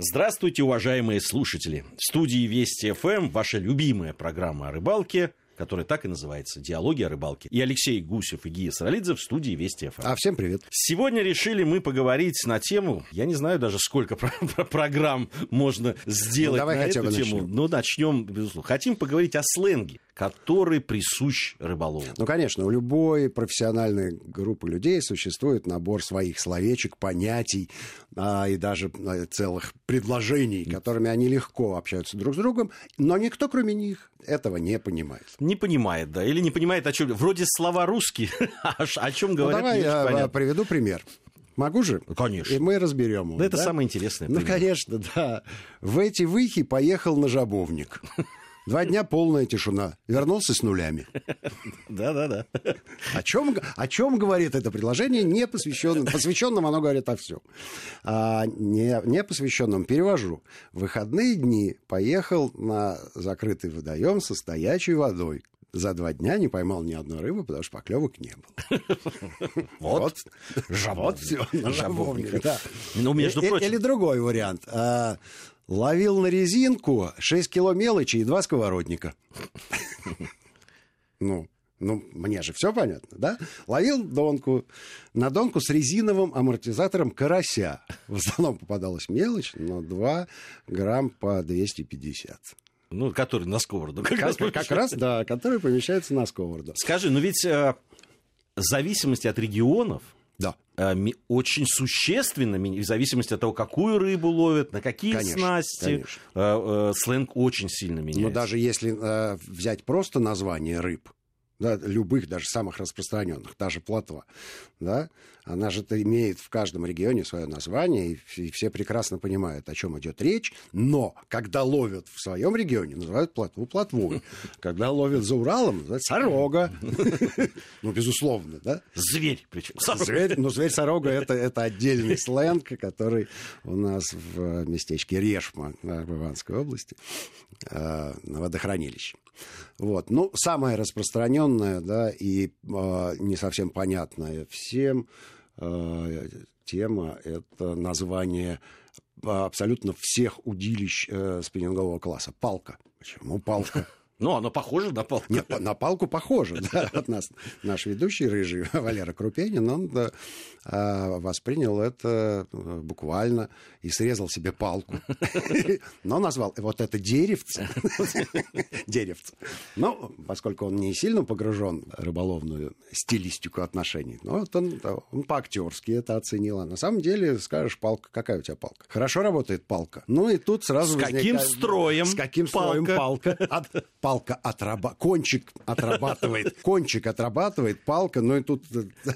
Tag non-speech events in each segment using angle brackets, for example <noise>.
Здравствуйте, уважаемые слушатели. В студии Вести ФМ ваша любимая программа о рыбалке, которая так и называется «Диалоги о рыбалке». И Алексей Гусев и Гия Саралидзе в студии Вести ФМ. А всем привет. Сегодня решили мы поговорить на тему, я не знаю даже сколько про- про- программ можно сделать Ну, давай на хотя эту бы тему. начнем. Ну, начнем, безусловно. Хотим поговорить о сленге, который присущ рыболову. Ну, конечно, у любой профессиональной группы людей существует набор своих словечек, понятий а, и даже а, целых предложений, которыми они легко общаются друг с другом, но никто, кроме них, этого не понимает. Не понимает, да, или не понимает, о чем. Вроде слова русские, <laughs> а о чем Ну, говорят, давай не очень я а, приведу пример. Могу же? Ну, конечно. И мы разберем его. Да это да? самое интересное. Ну, пример. конечно, да. В эти выхи поехал на жабовник. <laughs> Два дня полная тишина. Вернулся с нулями. Да-да-да. О чем, о чем говорит это предложение, не посвященным? Посвященным оно говорит о всем. А не, не посвященным перевожу. В выходные дни поехал на закрытый водоем со стоячей водой. За два дня не поймал ни одной рыбы, потому что поклевок не было. <laughs> Вот. Вот все, жабовник, да. <laughs> Ну, между Э- э- прочим. Или другой вариант. А, ловил на резинку 6 кило мелочи и 2 сковородника. <laughs> Ну, ну, мне же все понятно, да? Ловил донку, на донку с резиновым амортизатором карася. В основном попадалась мелочь, но 2 грамм по 250. Ну, который на сковороду. Как, раз Как, как раз, да, который помещается на сковороду. Скажи, ну ведь э, в зависимости от регионов Да. э, очень существенно, в зависимости от того, какую рыбу ловят, на какие Конечно, снасти, конечно. э, э, сленг очень сильно меняется. Но даже если взять просто название рыб, да, любых, даже самых распространенных, та же плотва, да, она же имеет в каждом регионе свое название, и, вс- и все прекрасно понимают, о чем идет речь, но когда ловят в своем регионе, называют плотву плотвой. <laughs> Когда ловят за Уралом, называют сорога. <laughs> Ну, безусловно, да. Зверь причем. Зверь, ну, зверь-сорога это, <laughs> это отдельный сленг, который у нас в местечке Решма в Иванской области э, на водохранилище. Вот. Ну, самое распространенное, да, и э, не совсем понятная всем э, тема это название э, абсолютно всех удилищ э, спиннингового класса. Палка. Почему палка? Ну, оно похоже на палку. Нет, на палку похоже, <laughs> да, от нас. Наш ведущий рыжий <laughs> Валера Крупенин, он да, а, воспринял это э, буквально и срезал себе палку. <laughs> Но назвал вот это деревце. Деревце. Ну, поскольку он не сильно погружен в рыболовную стилистику отношений, но вот он, он по-актерски это оценил. А на самом деле, скажешь, палка, какая у тебя палка? Хорошо работает палка. Ну, и тут сразу С каким строем С каким строем палка? Палка? От- палка отраба... кончик отрабатывает, <laughs> кончик отрабатывает, палка, ну и тут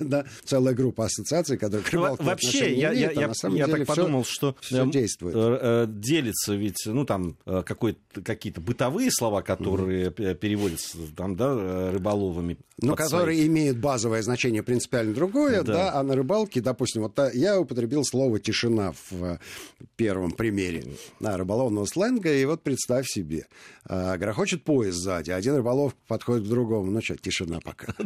да, целая группа ассоциаций, которые к рыбалке Вообще, я, не я, имеют, а я, на я так подумал, что всё эм, действует. э, э, делится ведь, ну, там, э, какие-то бытовые слова, которые п- переводятся, там, да, рыболовами. Ну, которые свои. имеют базовое значение принципиально другое, Да. да. а на рыбалке, допустим, вот та- я употребил слово «тишина» в первом примере да, рыболовного сленга, и вот представь себе, грохочет поезд сзади, один рыболов подходит к другому, ну что, тишина пока. <laughs>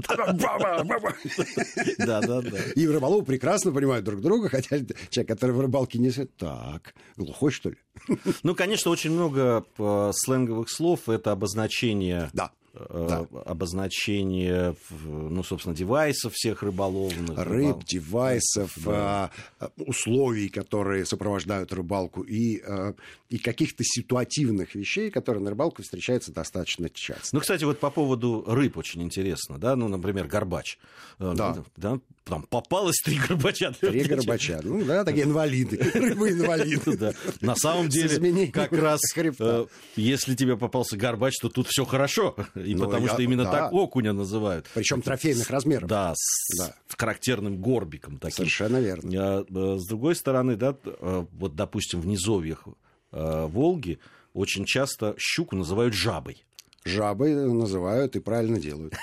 Да, да, да. И рыболовы прекрасно понимают друг друга, хотя человек, который в рыбалке не... Так, глухой, что ли? Ну, конечно, очень много э, сленговых слов. Это обозначение Да. Э, Да. обозначение, в- ну, собственно, девайсов всех рыболовных. Рыб, рыбал- девайсов, Да. а, условий, которые сопровождают рыбалку, и, и каких-то ситуативных вещей, которые на рыбалке встречаются достаточно часто. Ну, кстати, вот по поводу рыб очень интересно, да, ну, например, горбач. Э, Да. да там попалось три горбача. Три горбача. Ну да, такие инвалиды. <laughs> Рыбы-инвалиды. Да. На самом деле, как раз, э, если тебе попался горбач, то тут все хорошо. И Ну, потому я- что именно да. так окуня называют. Причем трофейных размеров. Да, с Да. характерным горбиком таким. Совершенно верно. А, э, С другой стороны, да, э, вот, допустим, в низовьях Волги очень часто щуку называют жабой. Жабы называют и правильно делают.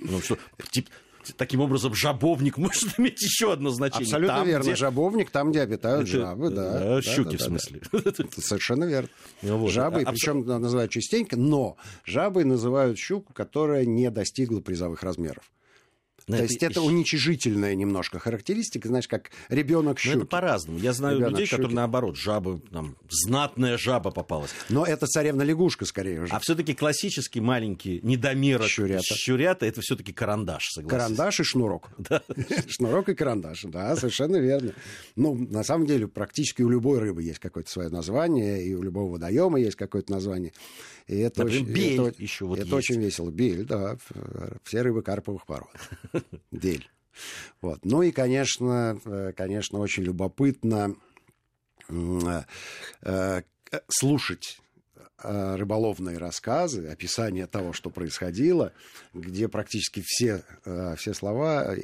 Потому <laughs> что тип- таким образом жабовник может <laughs> иметь еще одно значение. Абсолютно Там, верно. где- Жабовник, там, где обитают жабы, да. э, Да, щуки, да, в да, смысле. да. Совершенно верно. Ну вот. Жабы, А- причем называют частенько, но жабой называют щуку, которая не достигла призовых размеров. Но То это есть это уничижительная немножко характеристика, знаешь, как ребенок щуки. Но это по-разному. Я знаю ребенок людей, щуки. которые наоборот, жаба, там, знатная жаба попалась. Но это царевна-легушка скорее уже. А все-таки классический маленький недомерок щурята, щурята это все-таки карандаш, согласен. Карандаш и шнурок. <laughs> Да. <laughs> Шнурок и карандаш, да, совершенно верно. Ну, на самом деле, практически у любой рыбы есть какое-то свое название, и у любого водоема есть какое-то название. И это Например, очень, бель это, еще вот Это есть. очень весело. Бель, да. Все рыбы карповых пород. <laughs> Бель. Вот. Ну и, конечно, э, конечно, очень любопытно э, э, слушать рыболовные рассказы, описание того, что происходило, где практически все, все слова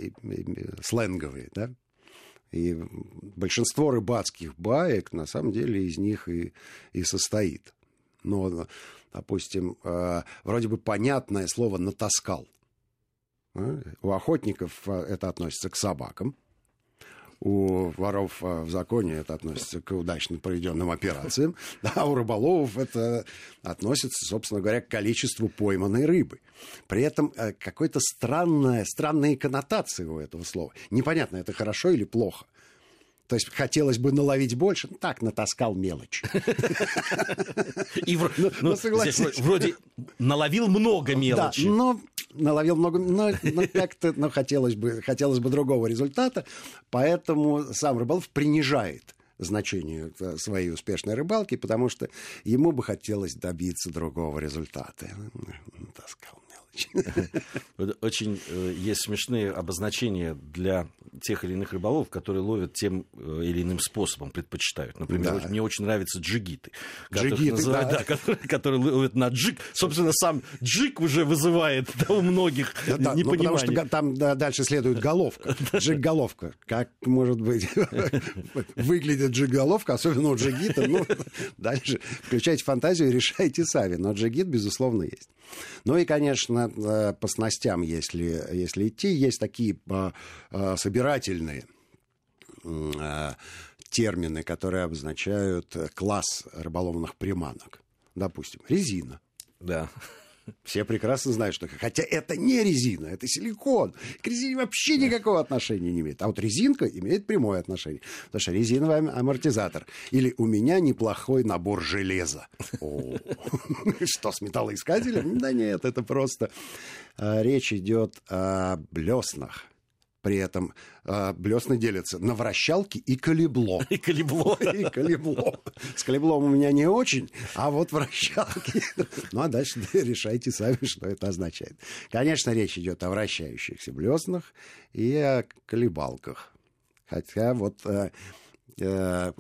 сленговые, да, и большинство рыбацких баек, на самом деле, из них и, и состоит. Но, допустим, вроде бы понятное слово «натаскал». Э, у охотников э, это относится к собакам, у воров в законе это относится к удачно проведенным операциям, <laughs> а у рыболовов это относится, собственно говоря, к количеству пойманной рыбы. При этом какой-то странная, странные коннотации у этого слова. Непонятно, это хорошо или плохо. То есть хотелось бы наловить больше, ну, так натаскал мелочь. <laughs> И ну, ну, вроде наловил много мелочи. Да, но наловил много, но, но как-то, но хотелось бы, хотелось бы другого результата, поэтому сам рыболов принижает значению э, своей успешной рыбалки, потому что ему бы хотелось добиться другого результата. Таскал мелочь. Очень э, есть смешные обозначения для тех или иных рыболов, которые ловят тем э, или иным способом, предпочитают. Например, да. мне очень нравятся джигиты. Джигиты, называют, да. да которые, которые ловят на джиг. Собственно, сам джиг уже вызывает да, у многих да, да, непонимание. Ну, потому что там да, дальше следует головка. <laughs> Джиг-головка. Как, может быть, <laughs> выглядит джиг-головка, особенно у джигита. Ну, <laughs> дальше включайте фантазию и решайте сами. Но джигит, безусловно, есть. Ну и, конечно, э, по снастям, если, если идти, есть такие а, а, собирательные а, термины, которые обозначают класс рыболовных приманок. Допустим, резина. Да. Все прекрасно знают, что хотя это не резина, это силикон. К резине вообще никакого отношения не имеет. А вот резинка имеет прямое отношение. Потому что резиновый амортизатор. Или у меня неплохой набор железа. <laughs> Что, с металлоискателем? Да нет, это просто а, речь идет о блеснах при этом э, блесны делятся на вращалки и калибло. <laughs> И калибло. <laughs> И калибло. С калиблом у меня не очень, а вот вращалки. <laughs> Ну, а дальше решайте сами, что это означает. Конечно, речь идет о вращающихся блеснах и о колебалках. Хотя вот э, э,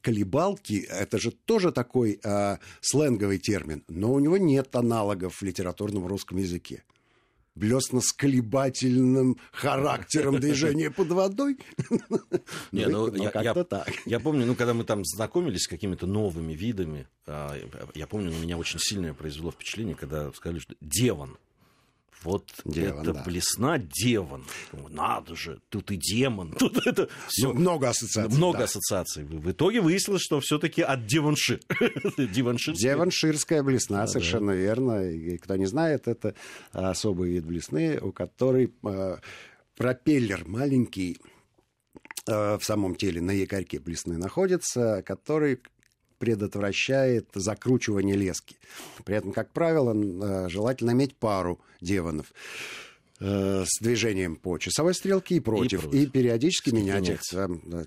колебалки это же тоже такой э, сленговый термин, но у него нет аналогов в литературном русском языке блестно-сколебательным характером <laughs> движения под водой. Не, ну, ну, я, я, так. я помню, ну, когда мы там знакомились с какими-то новыми видами, а, я помню, на меня очень сильное произвело впечатление, когда сказали, что Деван. Вот Деван, это да. блесна Деван. Надо же, тут и демон. <laughs> Тут это все. Ну, много ассоциаций. Много да. ассоциаций. В итоге выяснилось, что все-таки от <laughs> Деваншир. Деванширская блесна, да, совершенно да. верно. И кто не знает, это особый вид блесны, у которой э, пропеллер маленький э, в самом теле на якорьке блесны находится, который предотвращает закручивание лески. При этом, как правило, э, желательно иметь пару деванов э, с движением по часовой стрелке и против, и, против. и периодически менять их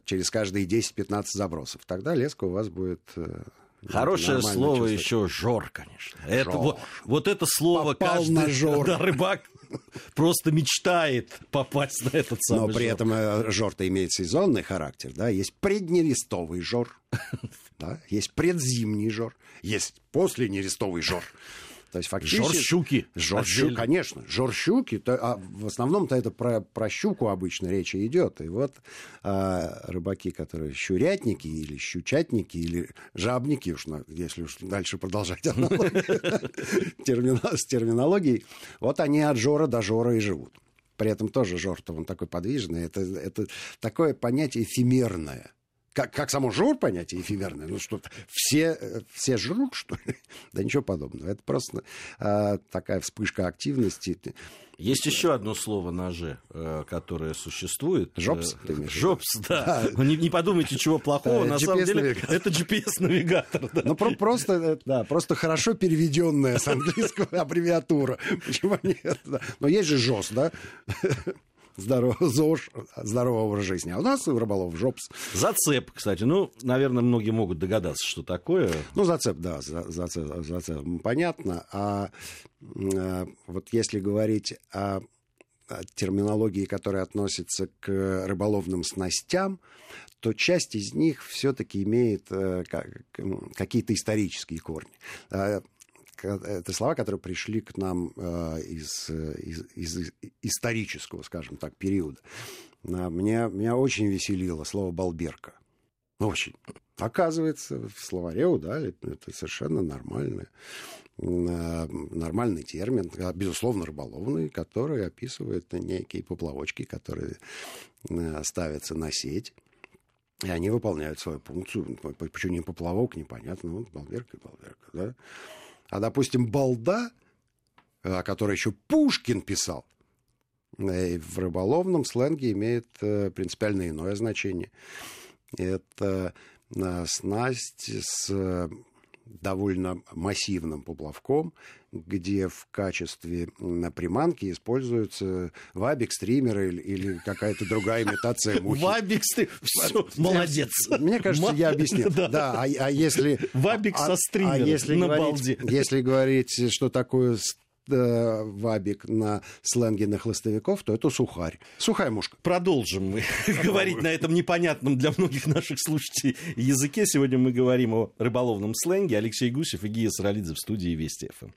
через каждые 10-15 забросов. Тогда леска у вас будет э, Хорошее слово еще жор, конечно. Жор. Это, вот, вот это слово Попал каждый <laughs> на жор. Да, рыбак <laughs> просто мечтает попасть на этот самый Но при жор. этом жор-то имеет сезонный характер, да, есть преднерестовый жор, <laughs> да, есть предзимний жор, есть посленерестовый жор. То есть фактически... Жорщуки. Жорщуки, конечно. Жорщуки. То, а в основном-то это про, про щуку обычно речь идет. И вот а, рыбаки, которые щурятники или щучатники или жабники, уж если уж дальше продолжать <laughs> с терминологией, вот они от жора до жора и живут. При этом тоже жор-то он такой подвижный. Это, это такое понятие эфемерное Как, как само жур понятие эфемерное? Ну что, все, все жрут, что ли? <laughs> Да ничего подобного. Это просто а, такая вспышка активности. Есть еще одно слово на «ж», э, которое существует. Жопс? Э, Жопс, да. да. Не, не подумайте, чего плохого. На самом деле, это GPS-навигатор. Да. Ну, про- просто, э, да, просто хорошо переведенная с английского аббревиатура. <laughs> Почему нет? Но есть же ЖОС, да? <laughs> здоров, <laughs> ЗОЖ, здорового образа жизни. А у нас рыболов жопс. Зацеп, кстати. Ну, наверное, многие могут догадаться, что такое. Ну, зацеп, да, зацеп, зацеп понятно. А, а вот если говорить о терминологии, которая относится к рыболовным снастям, то часть из них все-таки имеет э, какие-то исторические корни. А, это слова, которые пришли к нам э, из, из, из исторического, скажем так, периода. Меня, меня очень веселило слово «балберка». Очень. Оказывается, в словаре удали, это совершенно нормальный, нормальный термин, а, безусловно, рыболовный, который описывает некие поплавочки, которые э, ставятся на сеть. И они выполняют свою функцию. Почему не поплавок, непонятно. Вот балберка и балберка, да. А, допустим, балда, о которой еще Пушкин писал, э, в рыболовном сленге имеет э, принципиально иное значение. Это э, снасть с довольно массивным поплавком, где в качестве приманки используется вабик, стример или, какая-то другая имитация мухи. Вабик, стример, все, молодец. Мне кажется, я объяснил. <laughs> Да, а, а если... Вабик а, со стримером а если на балде. Если говорить, что такое э, вабик на сленге на хлыстовиков, то это сухарь. Сухая мушка. Продолжим мы <laughs> говорить на этом непонятном для многих наших слушателей языке. Сегодня мы говорим о рыболовном сленге. Алексей Гусев и Гия Саралидзе в студии Вести ФМ.